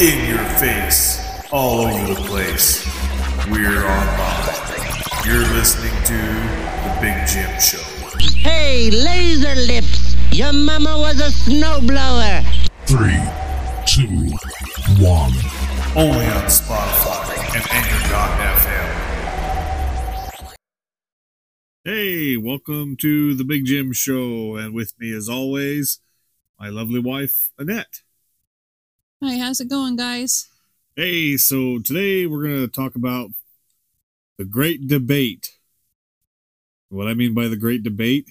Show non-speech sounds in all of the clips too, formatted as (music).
in your face, all over the place. We're online. You're listening to The Big Jim Show. Hey, laser lips! Your mama was a snowblower! Three, two, one. Only on Spotify and Anchor.fm. Hey, welcome to the Big Jim Show, and with me, as always, my lovely wife, Annette. Hi, how's it going, guys? Hey, so today we're going to talk about the great debate. What I mean by the great debate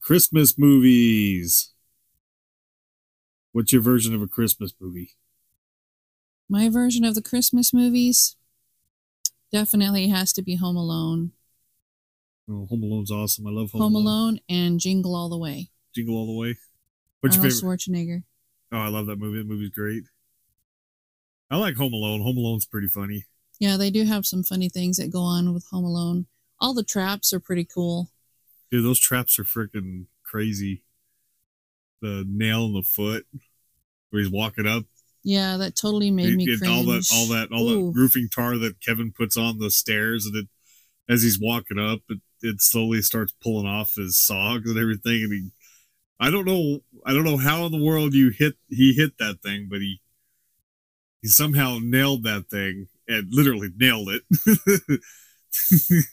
Christmas movies. What's your version of a Christmas movie? My version of the Christmas movies definitely has to be Home Alone. Oh, Home Alone's awesome. I love Home, Home Alone and Jingle All the Way. Jingle All the Way. What's your favorite? Schwarzenegger. Oh, I love that movie. The movie's great. I like Home Alone. Home Alone's pretty funny. Yeah, they do have some funny things that go on with Home Alone. All the traps are pretty cool. Dude, those traps are freaking crazy. The nail in the foot where he's walking up. Yeah, that totally made me It- all that, all that, all Ooh. that roofing tar that Kevin puts on the stairs, and it, as he's walking up, it, it slowly starts pulling off his socks and everything. And he, I don't know, I don't know how in the world you hit he hit that thing, but he he somehow nailed that thing and literally nailed it. (laughs)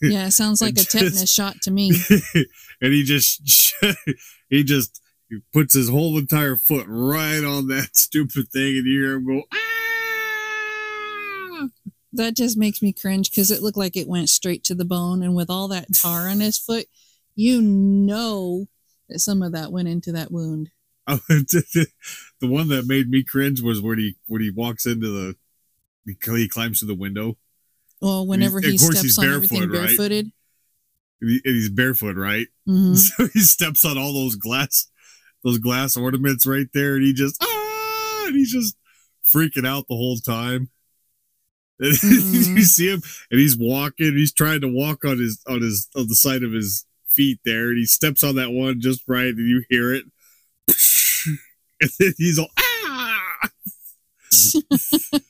Yeah, it sounds like a It just- tetanus shot to me. (laughs) and he just (laughs) he just he puts his whole entire foot right on that stupid thing, and you hear him go. "Ah!" That just makes me cringe because it looked like it went straight to the bone. And with all that tar on his foot, you know some of that went into that wound. Oh, (laughs) the one that made me cringe was when he when he walks into the he he climbs to the window Well, whenever he course steps he's on everything barefoot, right? barefooted. and, and he's barefoot, right? (laughs) hmm So he steps on all those glass those glass ornaments right there, and he just ah, and he's just freaking out the whole time. And (laughs) Mhm. you see him, and he's walking. He's trying to walk on his on his on the side of his feet there, and he steps on that one just right, and you hear it, (laughs) and then he's all ah. (laughs)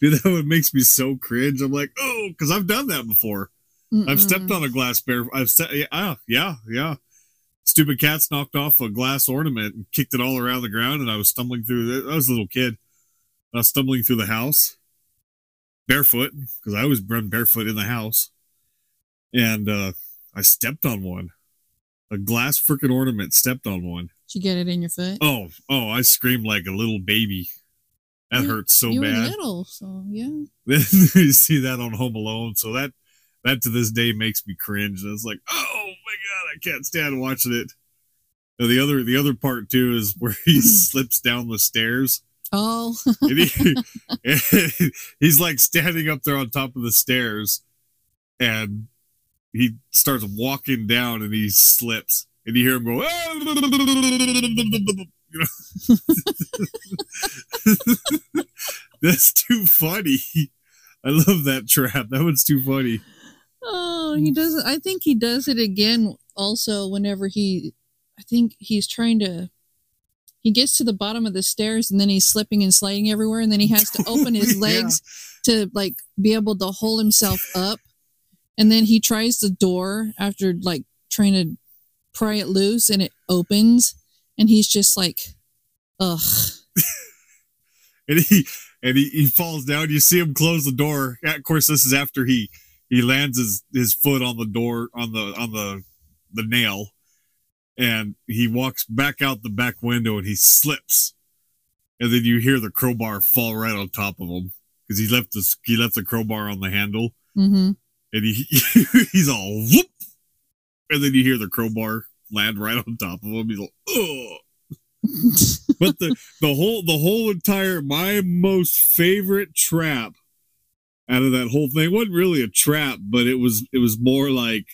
Dude, that one makes me so cringe. I'm like, oh, because I've done that before. I've stepped on a glass bear. I've set, yeah, ah, yeah, yeah. Stupid cats knocked off a glass ornament and kicked it all around the ground, and I was stumbling through. I was a little kid. I was stumbling through the house, barefoot, because I always run barefoot in the house, and uh, I stepped on one. A glass freaking ornament stepped on one. Did you get it in your foot? Oh, oh! I screamed like a little baby. That You- hurts so you were bad. little, so yeah. (laughs) You see that on Home Alone, so that that to this day makes me cringe. And it's like, oh my god, I can't stand watching it. Now, the other the other part too is where he (laughs) slips down the stairs. Oh, he, (laughs) he's like standing up there on top of the stairs, and he starts walking down, and he slips, and you hear him go. Ah, you know? (laughs) That's too funny. I love that trap. That one's too funny. oh, he does. I think he does it again. Also, whenever he, I think he's trying to. He gets to the bottom of the stairs and then he's slipping and sliding everywhere, and then he has to open his (laughs) Yeah. legs to like be able to hold himself up, and then he tries the door after like trying to pry it loose, and it opens, and he's just like, ugh. (laughs) and he and he, he falls down. You see him close the door. Of course, this is after he he lands his his foot on the door on the on the the nail, and he walks back out the back window and he slips, and then you hear the crowbar fall right on top of him because he left the he left the crowbar on the handle, Mm-hmm. And he (laughs) he's all whoop, and then you hear the crowbar land right on top of him. He's like, oh (laughs) but the the whole the whole entire my most favorite trap out of that whole thing wasn't really a trap, but it was it was more like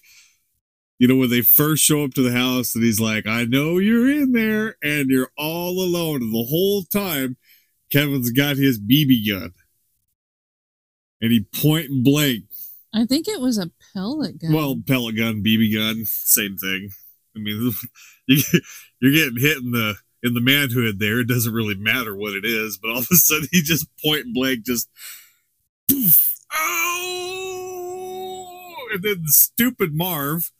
you know when they first show up to the house and he's like, "I know you're in there and you're all alone," and the whole time Kevin's got his BB gun. And he point blank I think it was a pellet gun. well, pellet gun, BB gun, same thing. I mean, (laughs) you, you're getting hit in the in the manhood there, it doesn't really matter what it is, but all of a sudden (laughs) he just point blank just poof, oh, and then the stupid Marv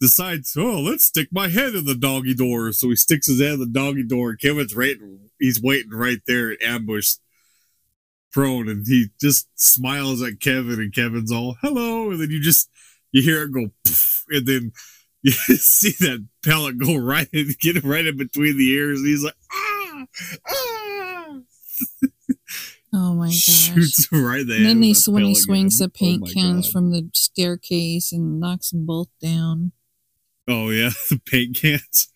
decides, oh, let's stick my head in the doggy door. So he sticks his head in the doggy door. Kevin's right, he's waiting right there, ambushed, prone, and he just smiles at Kevin, and Kevin's all hello, and then you just you hear it go, poof, and then (laughs) you see that pellet go right in, (laughs) get right in between the ears, and he's like, ah, ah. Oh my (laughs) gosh. Shoots right there. And then a when he swings gun. the paint Oh cans God. from the staircase and knocks them both down. Oh yeah, the paint cans.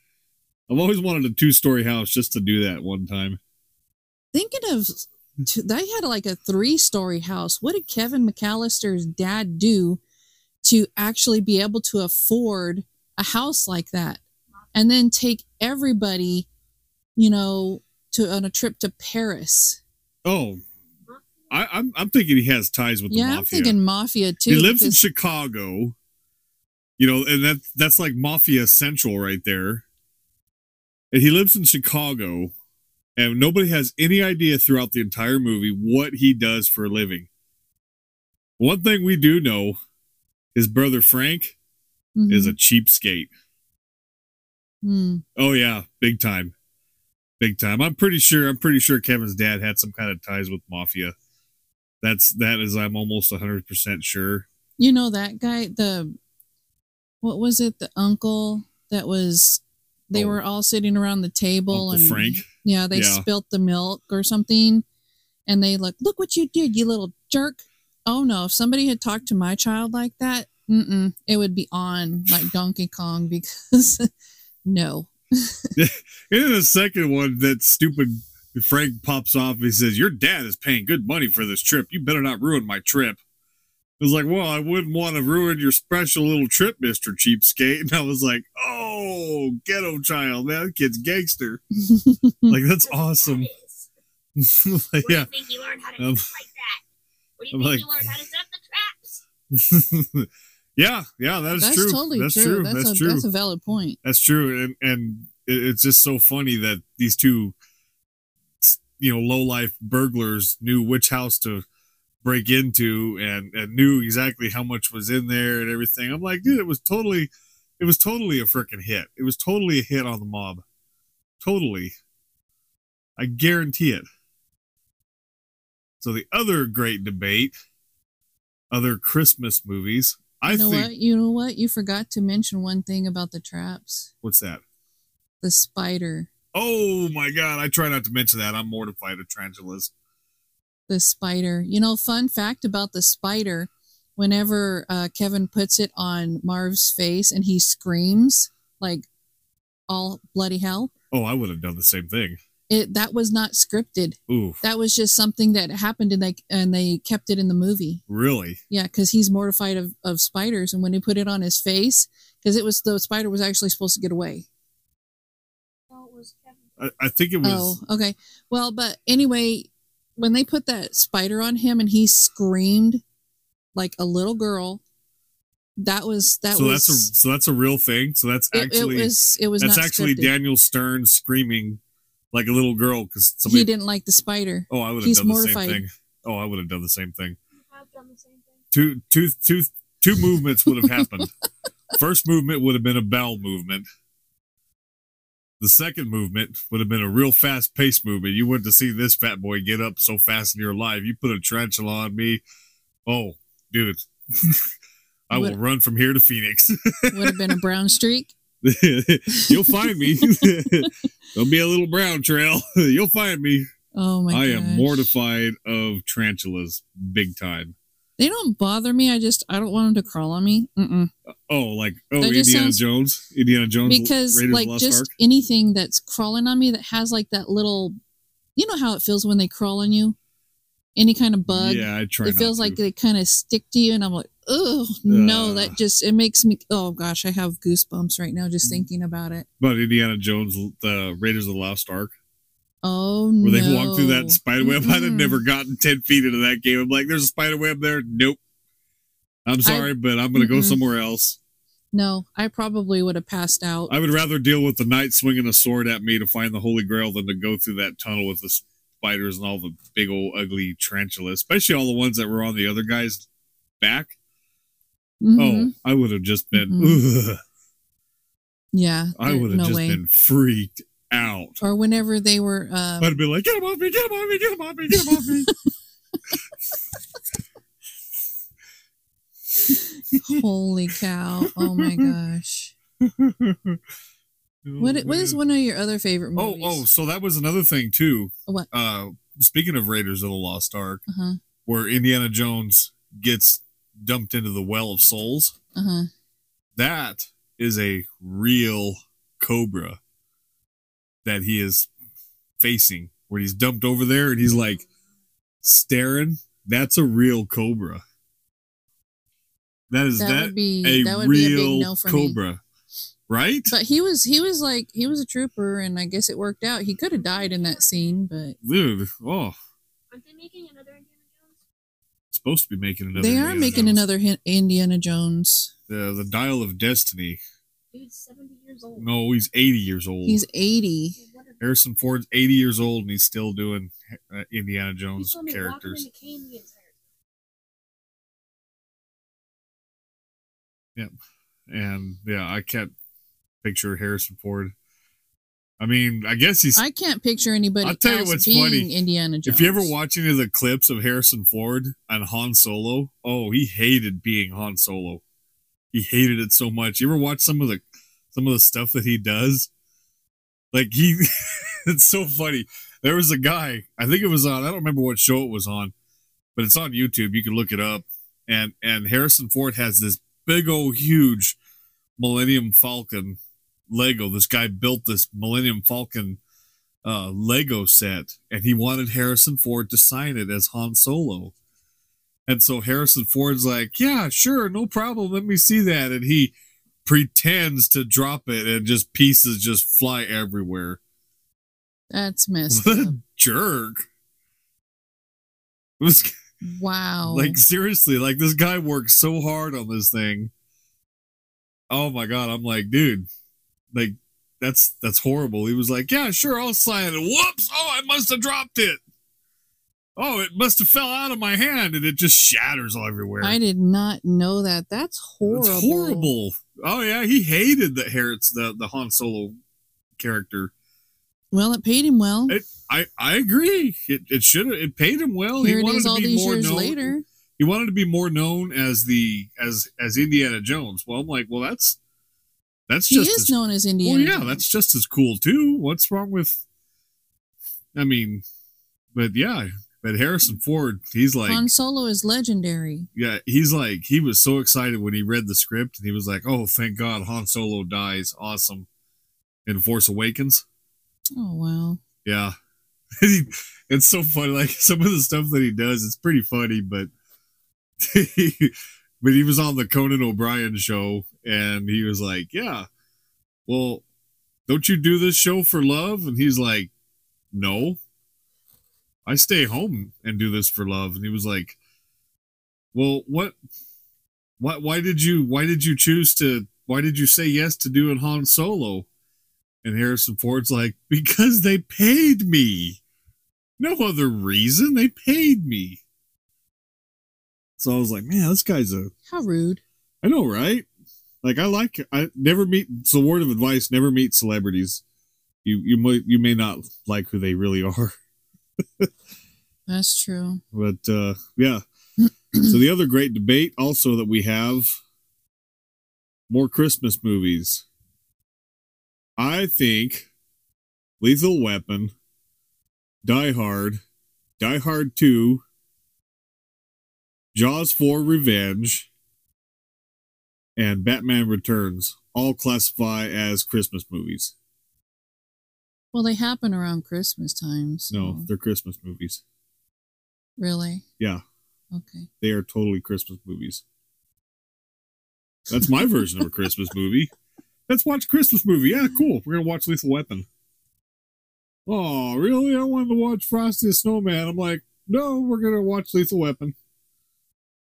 I've always wanted a two-story house just to do that one time. Thinking of, they had like a three story house. What did Kevin McAllister's dad do to actually be able to afford a house like that? And then take everybody, you know, to on a trip to Paris. Oh, I, I'm I'm thinking he has ties with the yeah, mafia. I'm thinking mafia too. he lives in Chicago. You know, and that that's like mafia central right there. And he lives in Chicago, and nobody has any idea throughout the entire movie what he does for a living. One thing we do know, his brother Frank is a cheapskate. Mhm. Oh yeah, big time, big time. I'm pretty sure. I'm pretty sure Kevin's dad had some kind of ties with mafia. That's that is. I'm almost 100 percent sure. You know that guy, the what was it? The uncle that was they Oh. were all sitting around the table Uncle and Frank. yeah, they Yeah. spilt the milk or something, and they like, look what you did, you little jerk. Oh no! If somebody had talked to my child like that, mm-mm, it would be on like Donkey Kong because (laughs) no. (laughs) And in the second one, that stupid Frank pops off. He says, "Your dad is paying good money for this trip. You better not ruin my trip." I was like, "Well, I wouldn't want to ruin your special little trip, Mister Cheapskate." (laughs) And I was like, "Oh, ghetto child, man, that kid's gangster. (laughs) like that's awesome." (laughs) Like, Where do yeah, you think you learned how to Um, like that? Where do you I'm think like- you learned how to set the traps? yeah, yeah, that is that's true. totally that's true. true. That's, That's a true. that's a valid point. That's true, and and it- it's just so funny that these two, you know, low life burglars knew which house to break into and and knew exactly how much was in there and everything. I'm like, dude, it was totally, it was totally a freaking hit. It was totally a hit on the mob, totally. I guarantee it. So the other great debate, other Christmas movies. I you know think what? You know what? You forgot to mention one thing about the traps. what's that? The spider. Oh my god, I try not to mention that. I'm mortified of tarantulas. The spider. You know, fun fact about the spider: whenever uh, Kevin puts it on Marv's face and he screams like all bloody hell, Oh, I would have done the same thing. it that was not scripted. Ooh, That was just something that happened, and they and they kept it in the movie. really? Yeah, because he's mortified of, of spiders, and when he put it on his face, because it was the spider was actually supposed to get away. Oh, it was Kevin. I, I think it was. Oh, okay. Well, but anyway, when they put that spider on him and he screamed like a little girl, that was that so was that's a so that's a real thing. So that's actually it was it was that's not actually scripted. Daniel Stern screaming like a little girl because he didn't like the spider. oh, I would have he's done the same thing. Oh, I would have done the same thing. I've done the same thing. Two two two two movements would have happened. First movement would have been a bowel movement. The second movement would have been a real fast paced movement. You wouldn't have seen this fat boy get up so fast in your life. You put a tarantula on me. Oh, dude. (laughs) I will run from here to Phoenix. (laughs) Would have been a brown streak. (laughs) You'll find me. There'll be a little brown trail. You'll find me. Oh my I gosh. am mortified of tarantulas big time. They don't bother me. I just I don't want them to crawl on me. Mm-mm. Oh, like oh, That Indiana Jones, Indiana Jones, Because Raiders like just Ark. anything that's crawling on me that has like that little, you know how it feels when they crawl on you. Any kind of bug. Yeah, I try. it feels not like they kind of stick to you and i'm like oh no that just it makes me oh gosh i have goosebumps right now Mm. just thinking about it But Indiana Jones, the Raiders of the Lost Ark, oh where no they walk through that spider web. (laughs) I'd have never gotten ten feet into that game. I'm like, there's a spider web there. Nope. I'm sorry, but I'm gonna go Mm-mm. somewhere else. No, I probably would have passed out. I would rather deal with the knight swinging a sword at me to find the Holy Grail than to go through that tunnel with the spiders and all the big old ugly tarantulas, especially all the ones that were on the other guy's back. Mhm. Oh, I would have just been, Mhm. (laughs) yeah. I would have no just way. been freaked out. Or whenever they were, uh, I'd be like, get him off me, get him off me, get him off me, get him off me. (laughs) holy cow! Oh my gosh! What what is one of your other favorite movies? Oh, oh, so that was another thing too. What? Uh, speaking of Raiders of the Lost Ark, Uh huh. where Indiana Jones gets dumped into the well of souls, Uh huh. that is a real cobra that he is facing, where he's dumped over there and he's like staring. That's a real cobra. That is That, that, would be a that would be a big real no for me. cobra, right? But he was he was like he was a trooper, and I guess it worked out. He could have died in that scene, but Dude, oh, Aren't they making another Indiana Jones? supposed to be making another. they are Indiana making Jones. another Indiana Jones. The the Dial of Destiny. Dude's 70 years old. No, he's eighty years old. He's eighty. Harrison Ford's eighty years old and he's still doing uh, Indiana Jones told characters. Walking in the cane the entire and yeah, I can't picture Harrison Ford. I mean, I guess he's. I can't picture anybody I'll tell you what's being funny. Indiana Jones. if you ever watch any of the clips of Harrison Ford on Han Solo, oh, he hated being Han Solo. He hated it so much. You ever watch some of the some of the stuff that he does? Like he, (laughs) it's so funny. There was a guy. I think it was on. I don't remember what show it was on, but it's on YouTube. You can look it up. And and Harrison Ford has this big old huge Millennium Falcon Lego. This guy built this Millennium Falcon uh, Lego set, and he wanted Harrison Ford to sign it as Han Solo. And so Harrison Ford's like, "Yeah, sure, no problem. Let me see that." And he pretends to drop it, and just pieces just fly everywhere. That's (laughs) messed What up. a jerk! It was Wow. like seriously, like this guy worked so hard on this thing. Oh my god, I'm like, dude, like that's that's horrible. He was like, yeah, sure, I'll sign it. Whoops! Oh, I must have dropped it. Oh, it must have fell out of my hand, and it just shatters all everywhere. I did not know that. That's horrible. It's horrible. Oh yeah, he hated the Harrods, the the Han Solo character. Well, it paid him well. It, I I agree. It it should have it paid him well. Here he it wanted is to all be these more years known. later. He wanted to be more known as the as as Indiana Jones. Well, I'm like, well, that's that's He just is as, known as Indiana. well, yeah, Jones. that's just as cool too. What's wrong with? I mean, but yeah, but Harrison Ford, he's like, Han Solo is legendary. yeah, he's like, he was so excited when he read the script, and he was like, oh, thank God, Han Solo dies, awesome. In Force Awakens, Oh wow. yeah, (laughs) it's so funny. Like (laughs) some of the stuff that he does, it's pretty funny, but (laughs) but he was on the Conan O'Brien show, and he was like, yeah, well, don't you do this show for love? And he's like, no, I stay home and do this for love. And he was like, well, what? Why, why did you why did you choose to why did you say yes to doing Han Solo? And Harrison Ford's like, because they paid me. No other reason. They paid me. So I was like, man, this guy's a How rude. I know, right? Like I like I never meet it's a word of advice, never meet celebrities. You you might you may not like who they really (laughs) are. (laughs) That's true. But uh yeah. so the other great debate also that we have more Christmas movies. I think Lethal Weapon, Die Hard, Die Hard 2, Jaws 4 Revenge, and Batman Returns all classify as Christmas movies. Well, they happen around Christmas time. So. No, they're Christmas movies. Really? Yeah, Okay. they are totally Christmas movies. That's my version of a Christmas (laughs) movie. Let's watch a Christmas movie. Yeah, cool. We're gonna watch Lethal Weapon. Oh, really? I wanted to watch Frosty the Snowman. I'm like, no, we're gonna watch Lethal Weapon.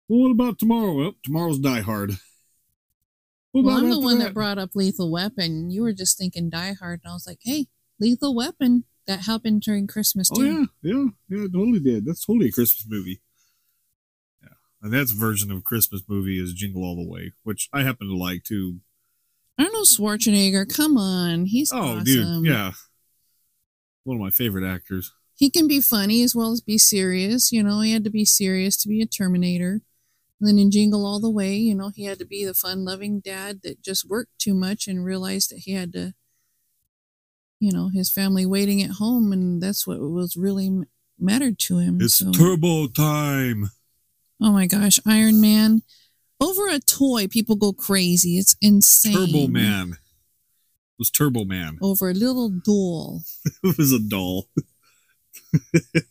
Well, what about tomorrow? Well, tomorrow's Die Hard. Well, I'm the one that? brought up Lethal Weapon. You were just thinking Die Hard, and I was like, hey, Lethal Weapon. That happened during Christmas oh, Too. Oh yeah, yeah, yeah. Totally did. That's totally a Christmas movie. Yeah, and that's version of Christmas movie is Jingle All the Way, which I happen to like too. Arnold Schwarzenegger, come on, he's Oh, awesome. dude, yeah, one of my favorite actors. He can be funny as well as be serious. You know, he had to be serious to be a Terminator. And then in Jingle All the Way, you know, he had to be the fun-loving dad that just worked too much and realized that he had to, you know, his family waiting at home, and that's what was really mattered to him. It's So- Turbo Time. Oh my gosh, Iron Man. Over a toy, people go crazy. It's insane. Turbo Man. It was Turbo Man. (laughs) Over a little doll. it was a doll. (laughs)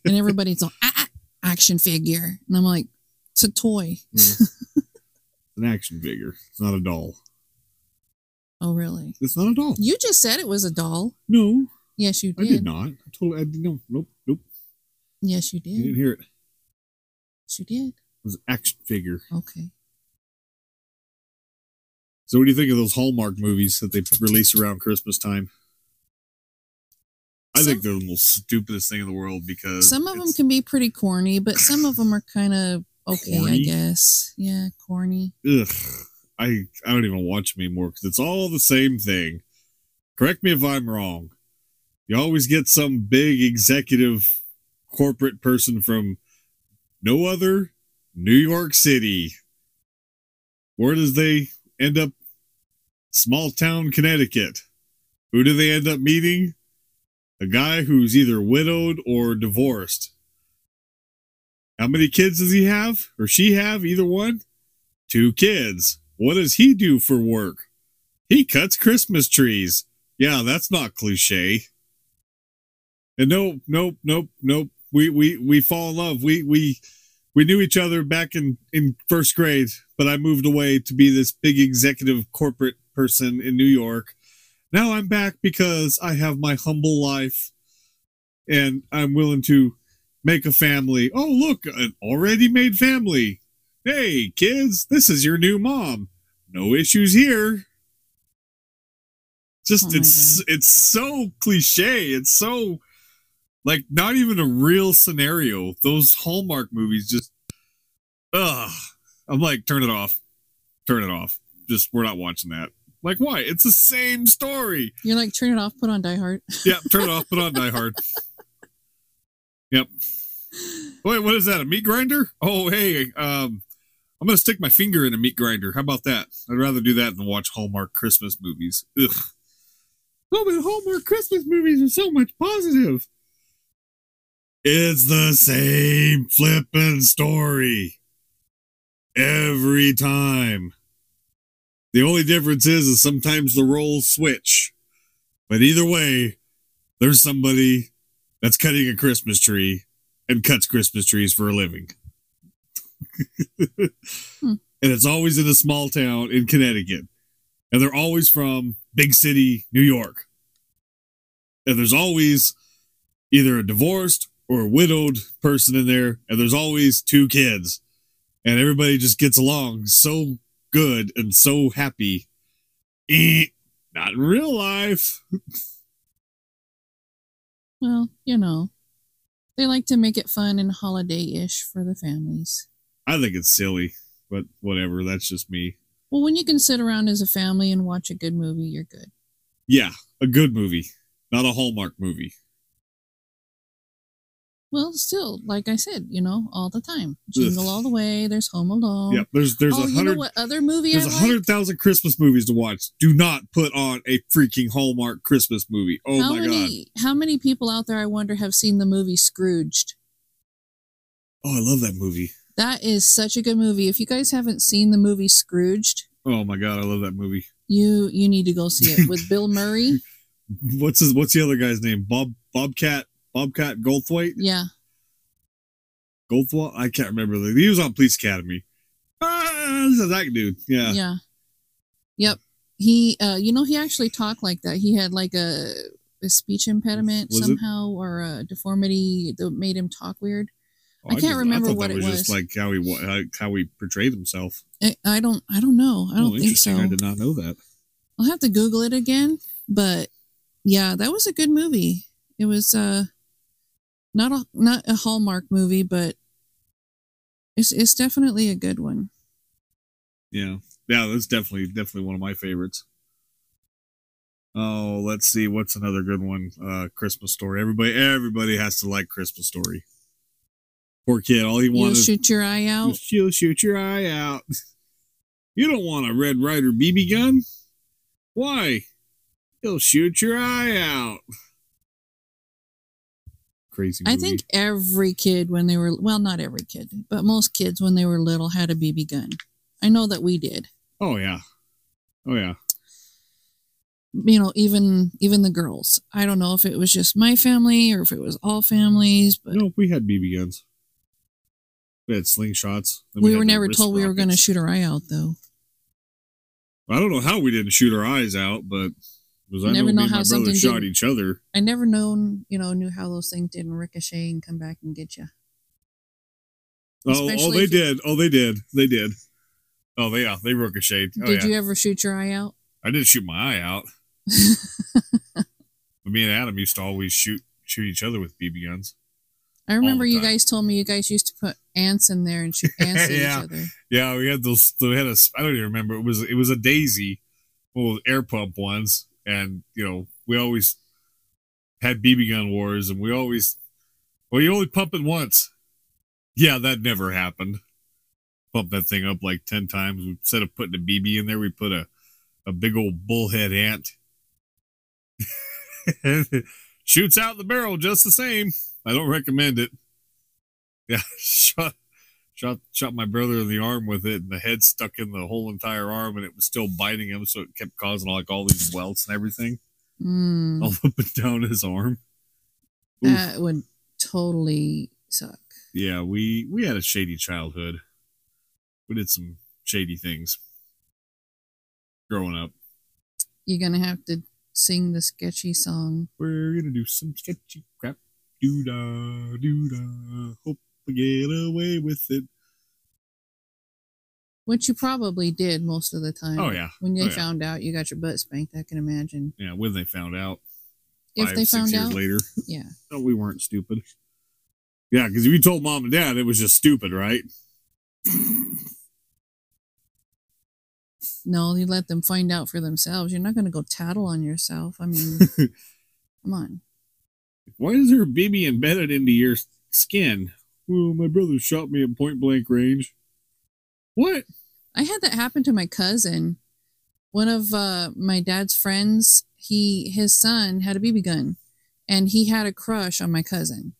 And everybody's all, ah, ah, action figure. And I'm like, it's a toy. (laughs) An action figure. It's not a doll. Oh, really? It's not a doll. You just said it was a doll. No, Yes, you did. I did. not. I totally. I no. Nope. Nope. Yes, you did. You didn't hear it. Yes, you did. It was an action figure. Okay. So, what do you think of those Hallmark movies that they release around Christmas time? I think they're the most stupidest thing in the world because Some of them can be pretty corny, but some of them are kind of okay, I guess. Yeah, corny. ugh, I I don't even watch them anymore because it's all the same thing. Correct me if I'm wrong. You always get some big executive corporate person from no other New York City. Where does they end up? Small town Connecticut. Who do they end up meeting? A guy who's either widowed or divorced. How many kids does he have? Or she have? Either one? Two kids. What does he do for work? He cuts Christmas trees. Yeah, that's not cliche. And nope, nope, nope, nope. We we we fall in love. We we we knew each other back in in first grade, but I moved away to be this big executive corporate person in New York. Now I'm back because I have my humble life and I'm willing to make a family. Oh, look, an already made family. Hey, kids, this is your new mom. No issues here. Just Oh it's it's so cliche. It's so like not even a real scenario. Those Hallmark movies just ugh. I'm like, turn it off. Turn it off. Just we're not watching that. Like why? It's the same story. You're like, turn it off, put on Die Hard. (laughs) Yep, turn it off, put on Die Hard. Yep. Wait, what is that? A meat grinder? Oh, hey, um, I'm gonna stick my finger in a meat grinder. How about that? I'd rather do that than watch Hallmark Christmas movies. Ugh. Oh, but Hallmark Christmas movies are so much positive. It's the same flippin' story every time. The only difference is, is sometimes the roles switch. But either way, there's somebody that's cutting a Christmas tree and cuts Christmas trees for a living. Hmm. And it's always in a small town in Connecticut. And they're always from big city, New York. And there's always either a divorced or a widowed person in there. And there's always two kids. And everybody just gets along so good and so happy. Eh, not in real life. Well, you know, they like to make it fun and holiday ish for the families. I think it's silly, but whatever. That's just me. Well, when you can sit around as a family and watch a good movie, you're good. Yeah, a good movie, not a Hallmark movie. Well, still, like I said, you know, all the time. Jingle all the way. There's Home Alone. Yep, there's there's oh, a you know hundred what other movie there's a hundred thousand Christmas movies to watch. Do not put on a freaking Hallmark Christmas movie. Oh how my god! how many people out there I wonder have seen the movie Scrooged? Oh, I love that movie. That is such a good movie. If you guys haven't seen the movie Scrooged, Oh my god, I love that movie. you you need to go see it with Bill (laughs) Murray. What's his What's the other guy's name? Bob Bobcat Bobcat Goldthwait Yeah. Goldthwait. I can't remember. He was on Police Academy. Ah, this is that dude. Yeah. Yeah. Yep. He uh you know he actually talked like that. He had like a a speech impediment Was it? somehow or a deformity that made him talk weird. I can't just- remember thought what that it was. Just was. like how he how, how he portrayed himself. I, I don't. I don't know. I don't Oh, think so. I did not know that. I'll have to Google it again. But yeah, that was a good movie. It was uh not a not a Hallmark movie, but it's it's definitely a good one. Yeah, yeah, that's definitely definitely one of my favorites. Oh, let's see, what's another good one? Uh, Christmas Story. Everybody, everybody has to like Christmas Story. Poor kid, all he wants. You'll shoot your eye out. she'll shoot your eye out. (laughs) You don't want a Red Ryder BB gun. Why? He'll shoot your eye out. Crazy. I think every kid when they were well, not every kid, but most kids when they were little had a BB gun. I know that we did. Oh yeah. Oh yeah. You know, even even the girls. I don't know if it was just my family or if it was all families, but No, we had BB guns. We had slingshots. We had were never told we were going to shoot our eye out though. I don't know how we didn't shoot our eyes out, but because I never know, know how something shot each other. I never known, you know, knew how those things didn't ricochet and come back and get you. Oh, oh, they did. Oh, they did. They did. Oh, they yeah, they ricocheted. Oh, Did yeah. you ever shoot your eye out? I didn't shoot my eye out. (laughs) Me and Adam used to always shoot shoot each other with BB guns. I remember you guys told me you guys used to put ants in there and shoot (laughs) ants at Yeah. each other. Yeah, we had those. We had a. I don't even remember. It was it was a daisy, well, air pump ones, and you know we always had BB gun wars, and we always. Well, you only pump it once. Yeah, that never happened. Pump that thing up like ten times. Instead of putting a BB in there, we put a a big old bullhead ant. (laughs) Shoots out the barrel just the same. I don't recommend it. Yeah, (laughs) shot shot shot my brother in the arm with it, and the head stuck in the whole entire arm, and it was still biting him, so it kept causing like all these welts and everything Mm, all (laughs) up and down his arm. Oof. that would totally suck. yeah, we we had a shady childhood. We did some shady things growing up. You're gonna have to sing the sketchy song. We're gonna do some sketchy crap. Doo da do da. Hope we get away with it. Which you probably did most of the time. Oh, yeah. When they Oh, yeah. found out you got your butt spanked, I can imagine. Yeah, when they found out. If five, they six found years out, later. (laughs) yeah. No, we weren't stupid. Yeah, because if you told mom and dad, it was just stupid, right? No, you let them find out for themselves. You're not gonna go tattle on yourself. I mean, (laughs) come on. Why is there a BB embedded into your skin? Well, my brother shot me at point blank range. What? I had that happen to my cousin. One of uh, my dad's friends, he his son had a BB gun, and he had a crush on my cousin.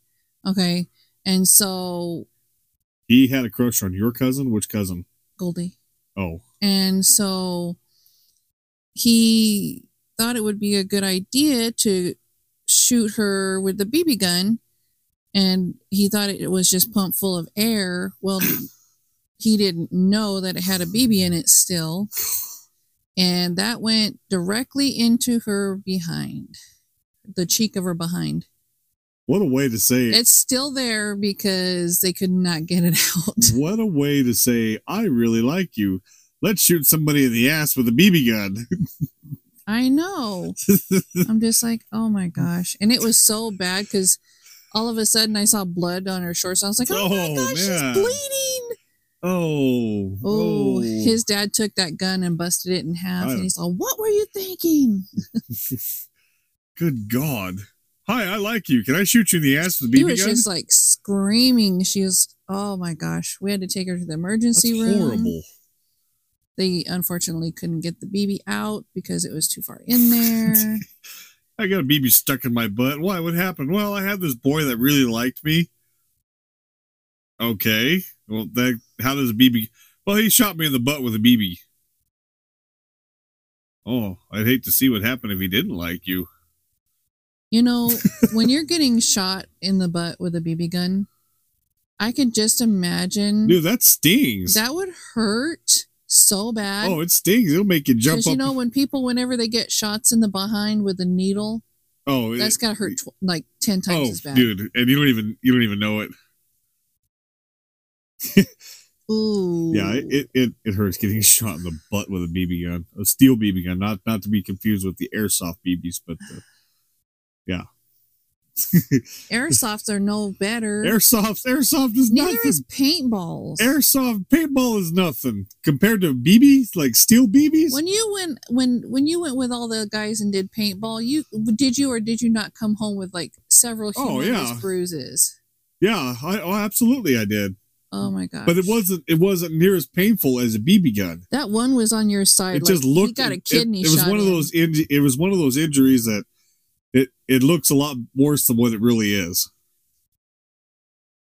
Okay, and so He had a crush on your cousin? Which cousin? Goldie, Oh, and so he thought it would be a good idea to shoot her with the BB gun, and he thought it was just pumped full of air. Well, he didn't know that it had a BB in it still, and that went directly into her behind, the cheek of her behind. what a way to say it. It's still there because they could not get it out. (laughs) What a way to say, I really like you. Let's shoot somebody in the ass with a BB gun. (laughs) I know. (laughs) I'm just like, oh my gosh. And it was so bad because all of a sudden I saw blood on her shorts. I was like, oh, my Oh, gosh, man. she's bleeding. oh. Oh, his dad took that gun and busted it in half. I- And he's like, what were you thinking? (laughs) Good God. Hi, I like you. Can I shoot you in the ass with a BB He was gun? just like screaming. She was, oh my gosh. We had to take her to the That's emergency room. horrible. They unfortunately couldn't get the BB out because it was too far in there. (laughs) I got a BB stuck in my butt. Why? What happened? Well, I had this boy that really liked me. Okay. Well, that how does a BB? Well, he shot me in the butt with a BB. Oh, I'd hate to see what happened if he didn't like you. You know, (laughs) when you're getting shot in the butt with a BB gun, I could just imagine Dude, that stings. that would hurt so bad. oh, it stings. It'll make you jump Because up. you know, when people, whenever they get shots in the behind with a needle, oh, that's got to hurt tw- like ten times oh, as bad. dude, and you don't even you don't even know it. Ooh. (laughs) Yeah, it, it, it, it hurts getting (laughs) shot in the butt with a BB gun, a steel BB gun, not not to be confused with the airsoft BBs, but the, yeah, (laughs) Airsofts are no better. airsoft airsoft is Neither nothing. is paintballs. airsoft paintball is nothing compared to BBs, like steel BBs. when you went when when you went with all the guys and did paintball, you did you or did you not come home with like several Oh, yeah. bruises? yeah, I, oh, absolutely, I did, Oh my god! but it wasn't it wasn't near as painful as a BB gun. that one was on your side. It like, just looked. You got a kidney It, it was one of those. Inj- it was one of those injuries that it it looks a lot worse than what it really is. (laughs)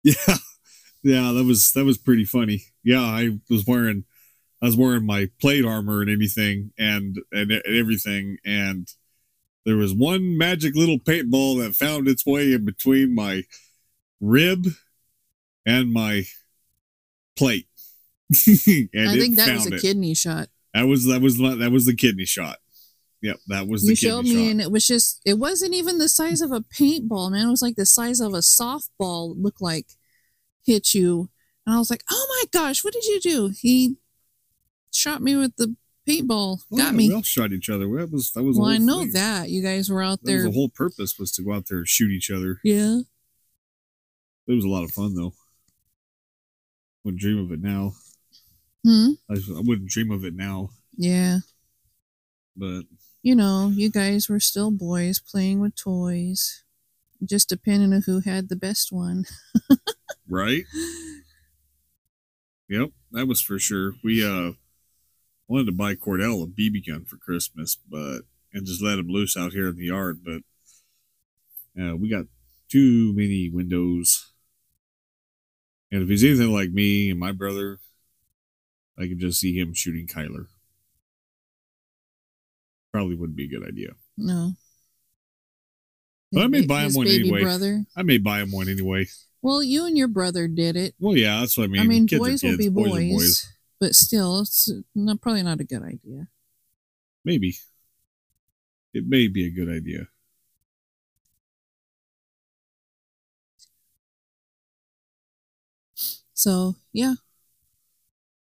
Yeah, yeah, that was that was pretty funny. Yeah, I was wearing I was wearing my plate armor and anything and and, and everything and there was one magic little paintball that found its way in between my rib and my plate. (laughs) and I think that was a it. kidney shot. That was that was that was the kidney shot. Yep, that was the You showed me, shot. and it was just it wasn't even the size of a paintball, man. It was like the size of a softball. Looked like hit you, and I was like, "Oh my gosh, what did you do?" He shot me with the paintball. Well, Got yeah, me. We all shot each other. That was that was. Well, I know thing. that you guys were out That there. the whole purpose was to go out there and shoot each other. yeah. It was a lot of fun though. Wouldn't dream of it now. Hmm. I, I wouldn't dream of it now, Yeah. but You know, you guys were still boys playing with toys, just depending on who had the best one. (laughs) right. Yep, that was for sure. We uh wanted to buy Cordell a BB gun for Christmas, but and just let him loose out here in the yard, but uh, we got too many windows. And if he's anything like me and my brother, I can just see him shooting Kyler. Probably wouldn't be a good idea. No. But I may buy him one anyway. brother. I may buy him one anyway. Well, you and your brother did it. Well, yeah, that's what I mean. I mean, Kids boys will be boys, are boys. but still, it's not, probably not a good idea. Maybe. It may be a good idea. So, yeah.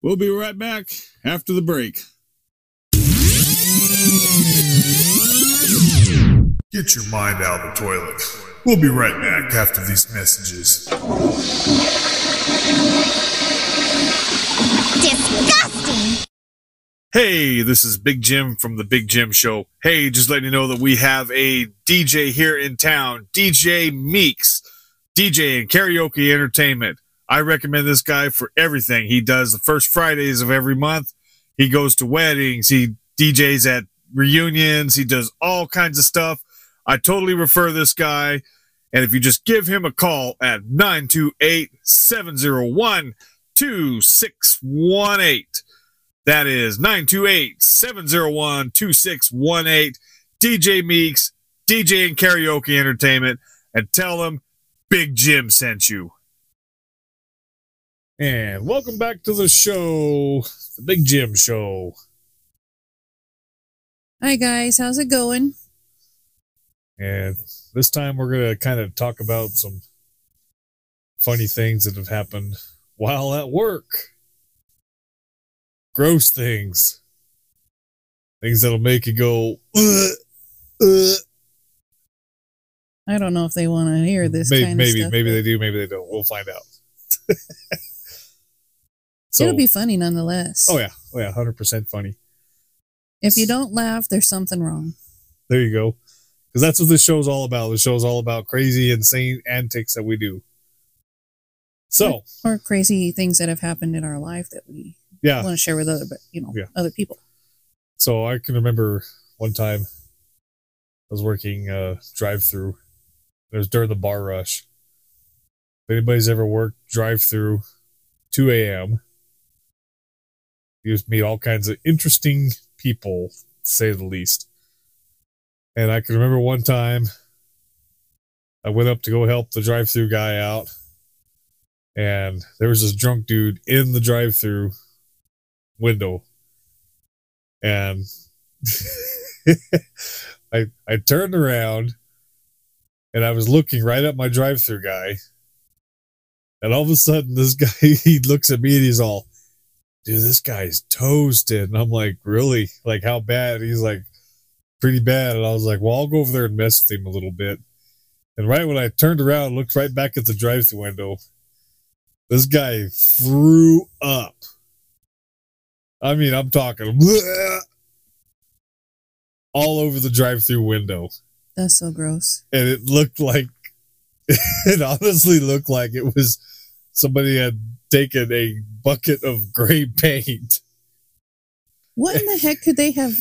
We'll be right back after the break. Get your mind out of the toilet. We'll be right back after these messages. Disgusting! Hey, this is Big Jim from the Big Jim Show. Hey, just letting you know that we have a DJ here in town, DJ Meeks, DJ and karaoke entertainment. I recommend this guy for everything. He does the first Fridays of every month. He goes to weddings. He DJs at reunions. He does all kinds of stuff. I totally refer this guy. And if you just give him a call at 928 701 2618, that is 928 701 2618. DJ Meeks, DJ and Karaoke Entertainment, and tell them Big Jim sent you. And welcome back to the show, the Big Jim Show. Hi, guys. How's it going? And this time we're going to kind of talk about some funny things that have happened while at work. Gross things. Things that'll make you go, uh, uh. I don't know if they want to hear this maybe, kind of maybe, stuff. maybe they do, maybe they don't. We'll find out. (laughs) so, It'll be funny nonetheless. oh yeah, oh yeah, hundred percent funny. If you don't laugh, there's something wrong. There you go. Because that's what this show's all about. The show's all about crazy, insane antics that we do. So, Or crazy things that have happened in our life that we yeah. want to share with other, but you know, Yeah. other people. So I can remember one time I was working uh drive through. It was during the bar rush. If anybody's ever worked drive through 2 a.m., you just meet all kinds of interesting people, say the least. And I can remember one time I went up to go help the drive through guy out. And there was this drunk dude in the drive through window and (laughs) I I turned around and I was looking right at my drive-through guy. And all of a sudden, this guy (laughs) he looks at me and he's all, "Dude, this guy's toasted." And I'm like, "Really? Like how bad?" He's like, "Pretty bad." And I was like, "Well, I'll go over there and mess with him a little bit." And right when I turned around, looked right back at the drive-through window, this guy threw up. I mean, I'm talking (laughs) all over the drive-through window That's so gross. and it looked like (laughs) it honestly looked like it was somebody had taken a bucket of gray paint. What in the (laughs) heck could they have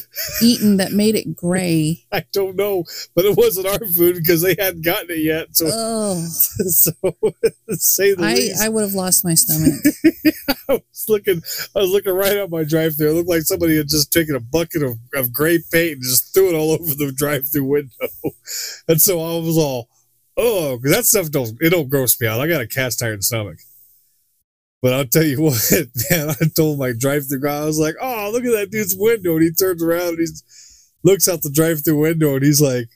eaten that made it gray? I don't know, but it wasn't our food because they hadn't gotten it yet. So, Oh, (laughs) so say the I least, I would have lost my stomach. (laughs) I was looking, I was looking right at my drive-through. It looked like somebody had just taken a bucket of, of gray paint and just threw it all over the drive-through window. And so I was all, oh, that stuff don't it don't gross me out. I got a cast iron stomach. But I'll tell you (laughs) what, man, I told my drive-through guy, I was like, oh, look at that dude's window. And he turns around and he looks out the drive-through window and he's like,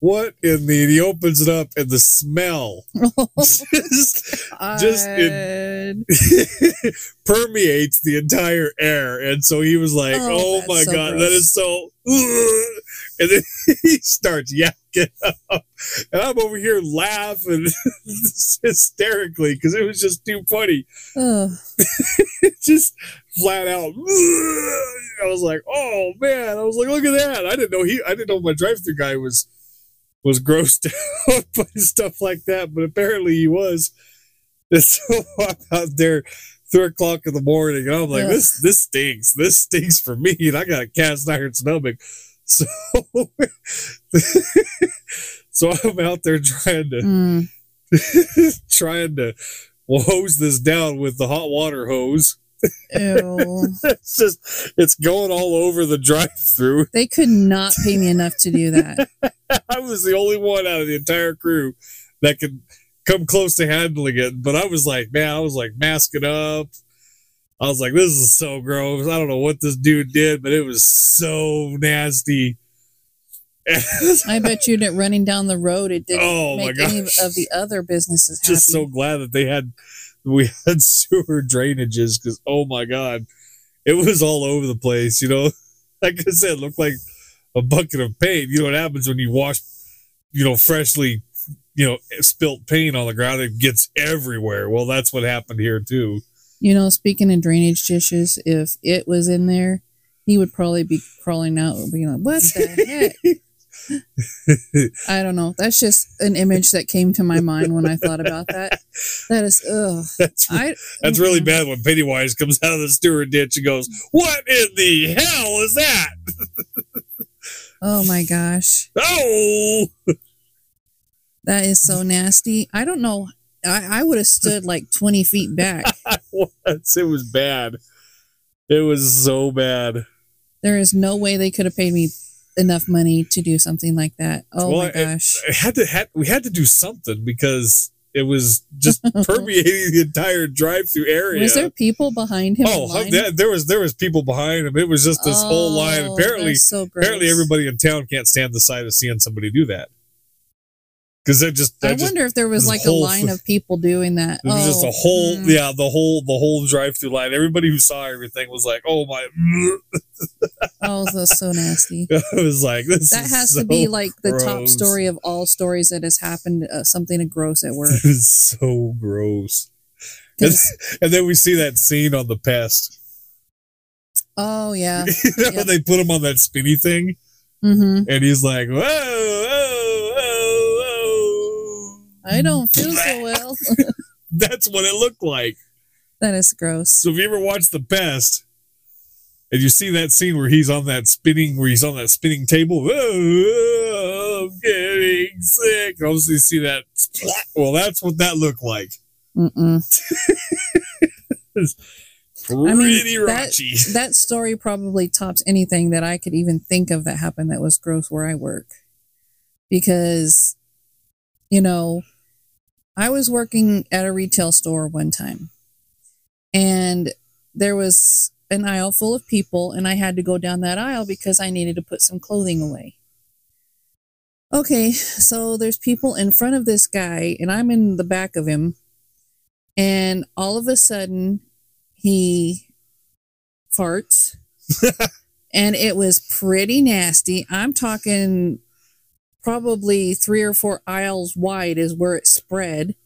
what in the, and he opens it up and the smell (laughs) just, just in, (laughs) permeates the entire air. And so he was like, Oh, oh, my so God, that gross. is so. (laughs) And then he starts yakking up. And I'm over here laughing hysterically because it was just too funny. Just flat out. I was like, oh man. I was like, look at that. I didn't know he I didn't know my drive through guy was was grossed (laughs) out by stuff like that, but apparently he was. And so I'm out there three o'clock in the morning, and I'm like, Ugh. this this stinks. This stinks for me, and I got a cast iron stomach. (laughs) So so I'm out there trying to Mm. (laughs) trying to hose this down with the hot water hose. Ew. (laughs) It's just it's going all over the drive through. They could not pay me enough to do that. (laughs) I was the only one out of the entire crew that could come close to handling it. But I was like, man, I was like masking up. I was like, this is so gross. I don't know what this dude did, but it was so nasty. I bet you that running down the road, it didn't (laughs) Oh, my make any of the other businesses happy. just so glad that they had we (laughs) had sewer drainages because oh my god it was all over the place you know? (laughs) Like i said it looked like a bucket of paint. You know what happens when you wash you know freshly you know spilt paint on the ground it gets everywhere. Well that's what happened here too. You know, speaking of drainage dishes, if it was in there, he would probably be crawling out, being like, "What the (laughs) heck?" (laughs) I don't know. That's just an image that came to my mind when I thought about that. That is, ugh. (laughs) that's I that's really bad when pennywise comes out of the sewer ditch and goes what in the hell is that (laughs) Oh my gosh, oh that is so nasty. I don't know. I, I would have stood like twenty feet back. It was bad. It was so bad. There is no way they could have paid me enough money to do something like that. Oh Well, my gosh. It had to had we had to do something because it was just (laughs) permeating the entire drive-through area. Was there people behind him? oh, there, there was there was people behind him. It was just this whole line. Oh, Apparently, so apparently everybody in town can't stand the sight of seeing somebody do that because they're just. I just wonder if there was like a line of people doing that. it was just Oh, a whole, mm. yeah, the whole, the whole drive-through line. Everybody who saw everything was like, "Oh my!" (laughs) Oh, that's so nasty. (laughs) I was like, "This That has so to be like the top story of all stories that has happened. Uh, something gross at work. (laughs) It was so gross. And, and then we see that scene on the pest. oh yeah. you know, Yeah. they put him on that spinny thing, hmm and he's like, "Whoa, whoa, whoa, whoa!" I don't (laughs) feel so well. (laughs) That's what it looked like. that is gross. So if you ever watch the Best, and you see that scene where he's on that spinning, where he's on that spinning table, whoa, I'm getting sick. Obviously, you see that. (laughs) Well, that's what that looked like. Mm-mm. Pretty I mean, that- raunchy. That story probably tops anything that I could even think of that happened that was gross where I work. Because, you know, I was working at a retail store one time and there was an aisle full of people and I had to go down that aisle because I needed to put some clothing away. Okay, so there's people in front of this guy and I'm in the back of him and all of a sudden he farts (laughs) and it was pretty nasty i'm talking probably three or four aisles wide is where it spread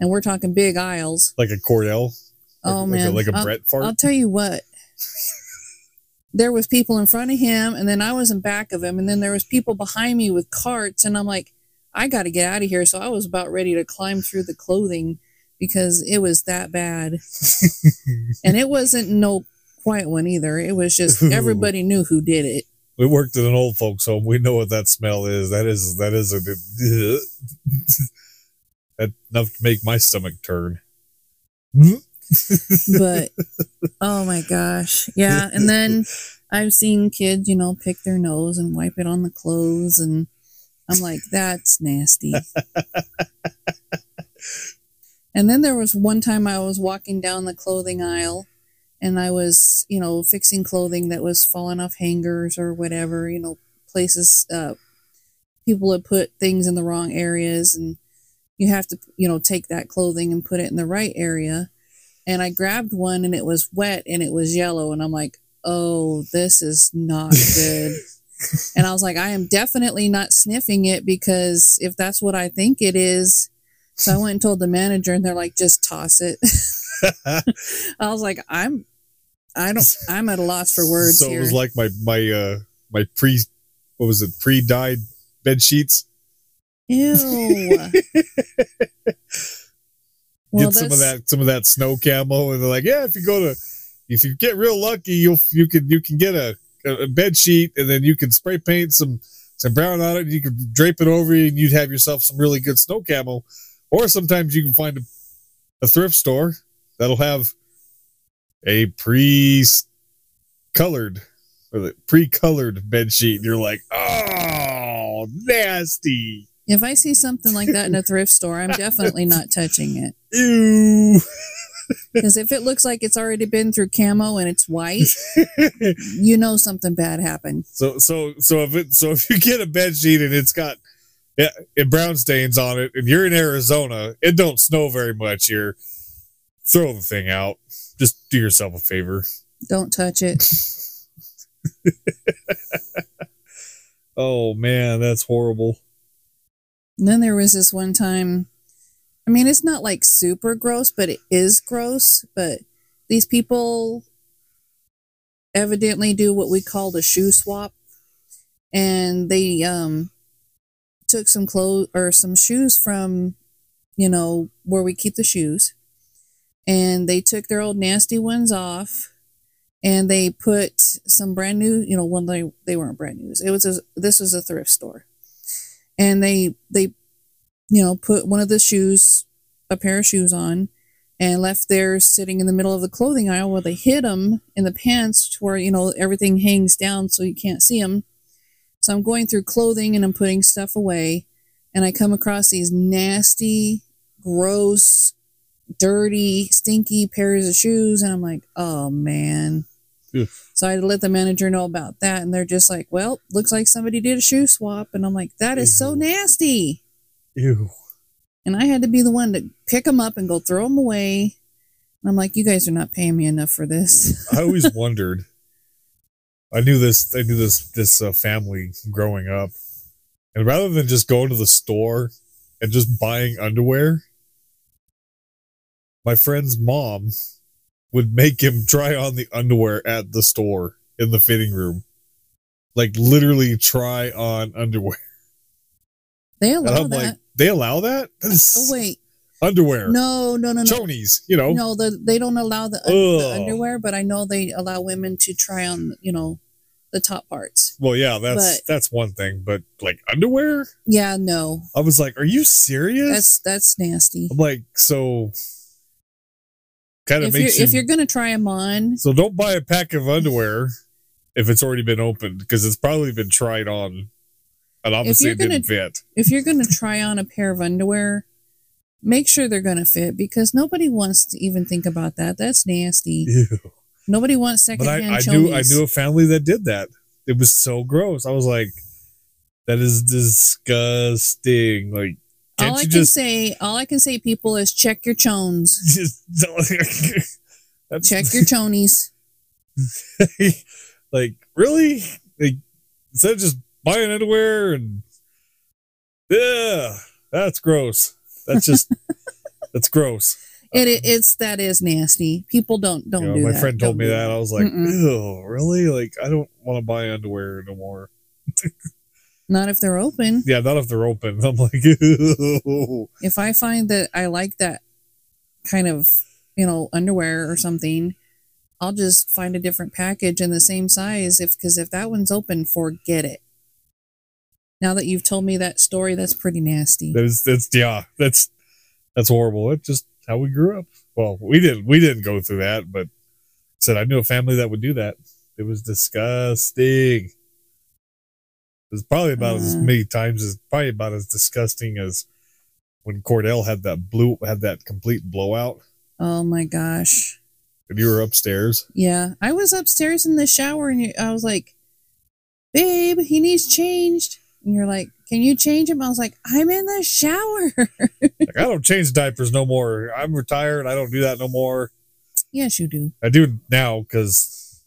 and we're talking big aisles Like a Cordell. oh like, man A, like a Brett fart. I'll tell you what. there was people in front of him, and then I was in back of him, and then there was people behind me with carts, and I'm like, I got to get out of here. So I was about ready to climb through the clothing because it was that bad, (laughs) and it wasn't no quiet one either. It was just (laughs) everybody knew who did it. We worked at an old folks home. We know what that smell is. That is that is a (laughs) that enough to make my stomach turn. Hmm? (laughs) But oh my gosh, yeah. And then I've seen kids, you know, pick their nose and wipe it on the clothes, and I'm like, that's nasty. (laughs) and then there was one time I was walking down the clothing aisle, and I was, you know, fixing clothing that was falling off hangers or whatever, you know, places uh, people had put things in the wrong areas, and you have to, you know, take that clothing and put it in the right area and I grabbed one and it was wet and it was yellow and I'm like, "Oh, this is not (laughs) good." and I was like, "I am definitely not sniffing it because if that's what I think it is." So I went and told the manager and they're like, "Just toss it." (laughs) (laughs) I was like, "I'm I don't I'm at a loss for words so here." it was like my my uh my pre what was it pre dyed bed sheets. Ew. (laughs) Get some of that some of that snow camo, and they're like, yeah, if you go to if you get real lucky, you'll you can you can get a a bed sheet, and then you can spray paint some some brown on it, and you can drape it over you, and you'd have yourself some really good snow camo. Or sometimes you can find a, a thrift store that'll have a pre colored or the pre colored bed sheet, and you're like, oh, nasty. If I see something like that in a thrift store, I'm definitely not touching it. Ew. (laughs) Because if it looks like it's already been through camo and it's white, (laughs) you know something bad happened. So so so if it so if you get a bed sheet and it's got yeah, and brown stains on it, and you're in Arizona, it don't snow very much here. Throw the thing out. Just do yourself a favor. Don't touch it. (laughs) Oh man, that's horrible. And then there was this one time, I mean, it's not like super gross, but it is gross. But these people evidently do what we call the shoe swap. And they um, took some clothes or some shoes from, you know, where we keep the shoes. And they took their old nasty ones off and they put some brand new, you know, one they, they weren't brand new. It was, a, this was a thrift store and they they you know put one of the shoes a pair of shoes on and left theirs sitting in the middle of the clothing aisle where they hid them in the pants to where you know everything hangs down so you can't see them so i'm going through clothing and i'm putting stuff away and i come across these nasty gross dirty stinky pairs of shoes and i'm like oh man Ugh. so I had to let the manager know about that, and they're just like, "Well, looks like somebody did a shoe swap," and I'm like, "That is so nasty." Ew. And I had to be the one to pick them up and go throw them away. And I'm like, "You guys are not paying me enough for this." (laughs) I always wondered. I knew this. I knew this. This uh, family growing up, and rather than just going to the store and just buying underwear, my friend's mom would make him try on the underwear at the store in the fitting room, like literally try on underwear. they allow that. like, they allow that? That's oh wait, underwear, no, no, no, no. chonies, you know. No, the, they don't allow the, the underwear, but I know they allow women to try on, you know, the top parts. Well, yeah, that's But- that's one thing, but like underwear, Yeah, no, I was like, "Are you serious?" that's that's nasty. I'm like, so kind of If you're makes you. if you're gonna try them on, so don't buy a pack of underwear if it's already been opened because it's probably been tried on, and obviously you're it didn't gonna- fit. if you're gonna try on a pair of underwear, make sure they're gonna fit because nobody wants to even think about that. That's nasty. Ew. Nobody wants But I, secondhand I knew I knew a family that did that. It was so gross. I was like, that is disgusting. Like Can't all I can just, say, all I can say, people, is check your chones. (laughs) just (laughs) Check your chonies. (laughs) like really like instead of just buying underwear and yeah that's gross that's just that's gross It, it it's that is nasty. People don't don't You know, do my that. friend told Don't me do that i was like Mm-mm. ew really like i don't want to buy underwear no more Not if they're open. yeah not if they're open (laughs) i'm like ew. (laughs) If I find that I like that kind of you know underwear or something, I'll just find a different package in the same size. If because if that one's open, forget it. Now that you've told me that story, that's pretty nasty. that's that's yeah that's that's horrible it's just how we grew up well we didn't we didn't go through that but said i knew a family that would do that it was disgusting it was probably about as many times as probably about as disgusting as when cordell had that blue had that complete blowout Oh my gosh. and you were upstairs Yeah, I was upstairs in the shower and I was like, "Babe, he needs changed." And you're like, "Can you change him?" I was like, "I'm in the shower." (laughs) like i don't change diapers no more i'm retired i don't do that no more yes, you do. i do now because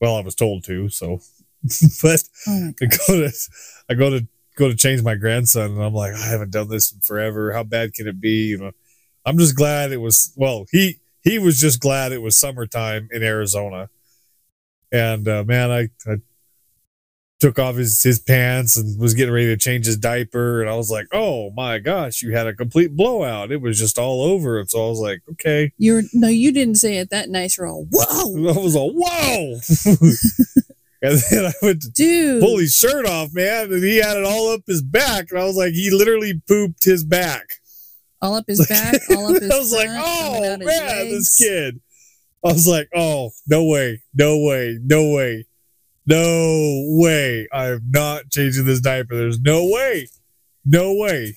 well i was told to so (laughs) but Oh I go to I go to go to change my grandson and I'm like, I haven't done this in forever. How bad can it be? You know, I'm just glad it was well, he he was just glad it was summertime in Arizona. And uh, man, I, I took off his his pants and was getting ready to change his diaper and I was like, "Oh my gosh, you had a complete blowout. It was just all over." And so I was like, "Okay." You're no, you didn't say it that nice. You're all, "Whoa, (laughs) I was like, "Whoa." (laughs) and then I went to dude!" pull his shirt off, man, and he had it all up his back. And I was like, he literally pooped his back. all up his (laughs) back, all up his. I was like, front, oh, coming oh man, this kid. I was like, oh, no way, no way, no way, no way. I am not changing this diaper. There's no way, no way.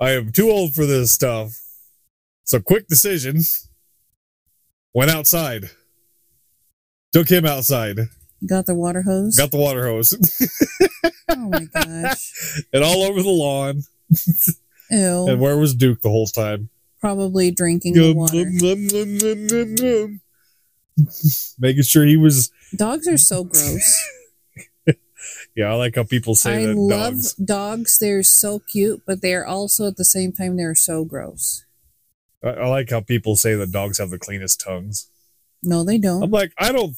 I am too old for this stuff. So quick decision. Went outside. Took him outside. Got the water hose. Got the water hose. (laughs) oh my gosh! and all over the lawn. (laughs) Ew. And where was Duke the whole time? Probably drinking the water. (laughs) Making sure he was. Dogs are so gross. Yeah, I like how people say I that love dogs. dogs. They're so cute, but they are also at the same time they're so gross. I, I like how people say that dogs have the cleanest tongues. No, they don't. I'm like, I don't.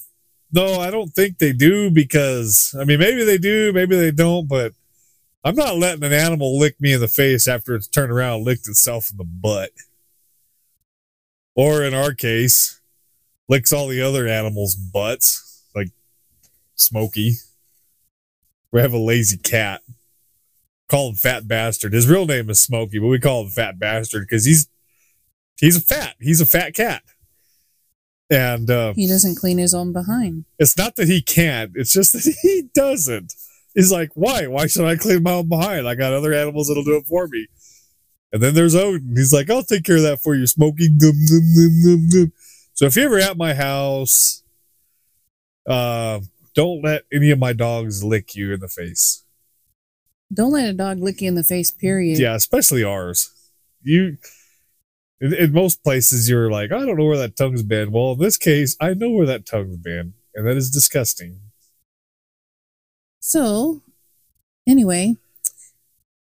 No, I don't think they do because I mean, maybe they do, maybe they don't, but I'm not letting an animal lick me in the face after it's turned around and licked itself in the butt. Or in our case, licks all the other animals' butts, like Smokey. We have a lazy cat. Call him Fat Bastard. His real name is Smokey, but we call him Fat Bastard because he's he's a fat. He's a fat cat. And uh, He doesn't clean his own behind. it's not that he can't, it's just that (laughs) he doesn't. He's like, why? Why should I clean my own behind? I got other animals that'll do it for me. And then there's Odin. He's like, I'll take care of that for you, Smokey. Gum, gum, gum, gum. So if you're ever at my house, uh, don't let any of my dogs lick you in the face. Don't let a dog lick you in the face, period. Yeah, especially ours. You, in, in most places, you're like, I don't know where that tongue's been. Well, in this case, I know where that tongue's been, and that is disgusting. So, anyway,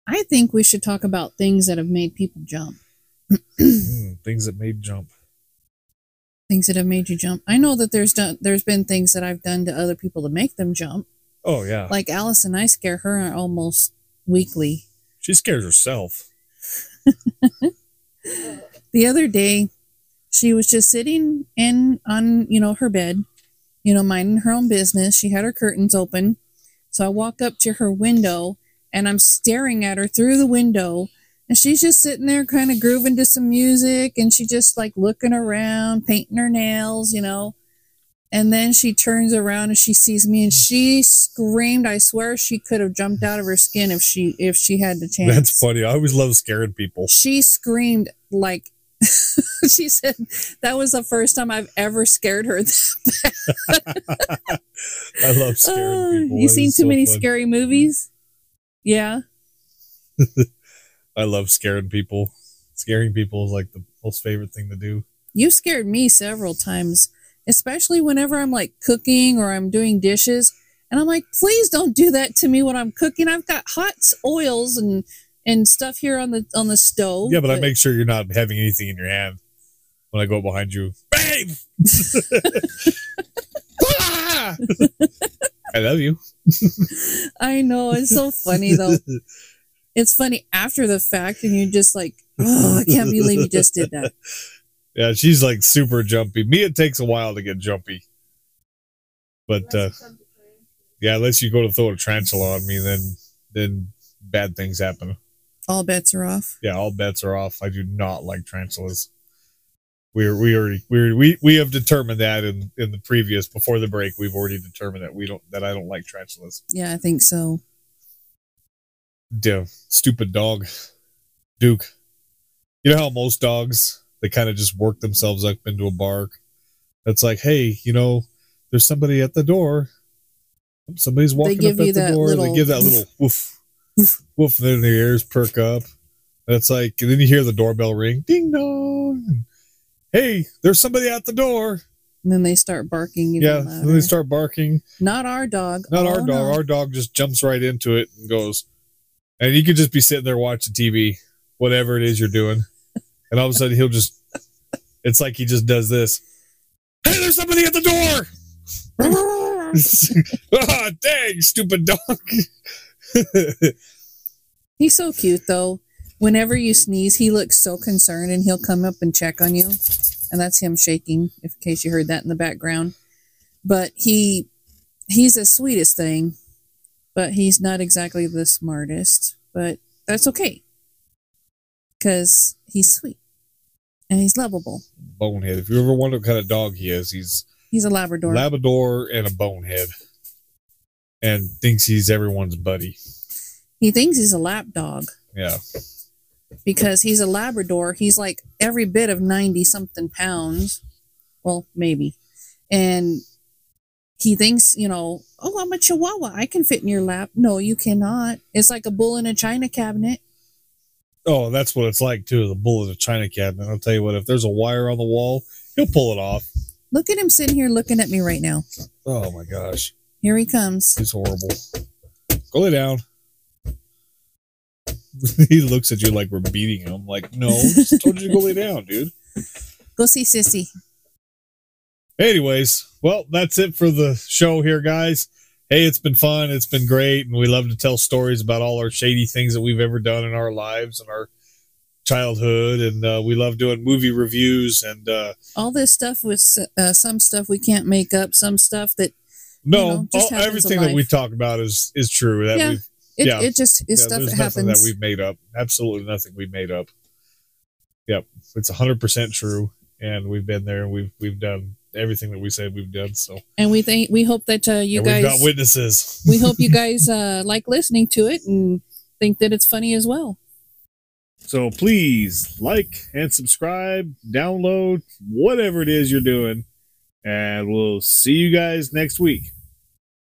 I think we should talk about things that have made people jump. Mm, things that made jump. Things that have made you jump. I know that there's done, there's been things that I've done to other people to make them jump. Oh yeah, Like Alice and I scare her almost weekly. she scares herself. (laughs) the other day she was just sitting in on you know her bed you know minding her own business. She had her curtains open. So i walk up to her window and i'm staring at her through the window. And she's just sitting there kind of grooving to some music and she just like looking around painting her nails you know. And then she turns around and she sees me and she screamed. I swear she could have jumped out of her skin if she if she had the chance. That's funny. I always love scaring people. she screamed like (laughs) she said that was the first time I've ever scared her. (laughs) that bad. I love scaring Uh, people. you That seen too so many fun. scary movies? Yeah. (laughs) I love scaring people. Scaring people is like the most favorite thing to do. You scared me several times, especially whenever I'm like cooking or I'm doing dishes. And I'm like, please don't do that to me when I'm cooking. I've got hot oils and and stuff here on the on the stove. Yeah, but I make sure you're not having anything in your hand when I go behind you. Babe! (laughs) Ah! I love you. (laughs) I know it's so funny though. (laughs) It's funny after the fact, and you're just like, oh, I can't believe you just did that. Yeah, she's like super jumpy. Me, it takes a while to get jumpy. But uh, yeah, unless you go to throw a tarantula on me, then then bad things happen. All bets are off. Yeah, all bets are off. I do not like tarantulas. We are, we already we we we have determined that in in the previous before the break. We've already determined that we don't that I don't like tarantulas. Yeah, I think so. Damn, stupid dog, Duke. You know how most dogs they kind of just work themselves up into a bark. It's like, hey, you know, there's somebody at the door. Somebody's walking up at the that door. They give that little (laughs) woof, woof. Then their ears perk up. And it's like, and then you hear the doorbell ring, ding dong. Hey, there's somebody at the door. And then they start barking. Yeah, then they start barking. Not our dog. Not our Oh, dog. no. Our dog just jumps right into it and goes. And you could just be sitting there watching TV, whatever it is you're doing, and all of a sudden he'll just. It's like he just does this. Hey, there's somebody at the door. (laughs) ah, dang, stupid dog. (laughs) He's so cute though. Whenever you sneeze, he looks so concerned and he'll come up and check on you. And that's him shaking, if in case you heard that in the background. But he he's the sweetest thing. But he's not exactly the smartest. But that's okay. Cause he's sweet. And he's lovable. bonehead. If you ever wonder what kind of dog he is, he's He's a Labrador. Labrador and a bonehead, and thinks he's everyone's buddy. he thinks he's a lap dog. Yeah, because he's a Labrador. He's like every bit of 90 something pounds. Well, maybe. And he thinks, you know, oh, I'm a Chihuahua. I can fit in your lap. No, you cannot. It's like a bull in a china cabinet. Oh, that's what it's like too. The bull in a china cabinet. I'll tell you what. If there's a wire on the wall, he'll pull it off. Look at him sitting here looking at me right now. Oh my gosh, Here he comes. he's horrible. Go lay down. (laughs) he looks at you like we're beating him. Like, no, just (laughs) told you to go lay down, dude. Go see Sissy. Anyways, well, that's it for the show here, guys. Hey, it's been fun. It's been great. And we love to tell stories about all our shady things that we've ever done in our lives and our childhood. And uh, we love doing movie reviews. And uh, All this stuff was uh, some stuff we can't make up, some stuff that no, You know, all, everything that we talk about is is true. That Yeah, it, Yeah. it just is yeah, stuff that happens. that we've made up. Absolutely nothing we've made up. Yep, it's hundred percent true. And we've been there. and We've we've done everything that we said we've done. So and we think we hope that uh, you and guys we've got witnesses. we hope you (laughs) guys uh, like listening to it and think that it's funny as well. So please like and subscribe, download, whatever it is you're doing. And we'll see you guys next week.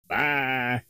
Bye.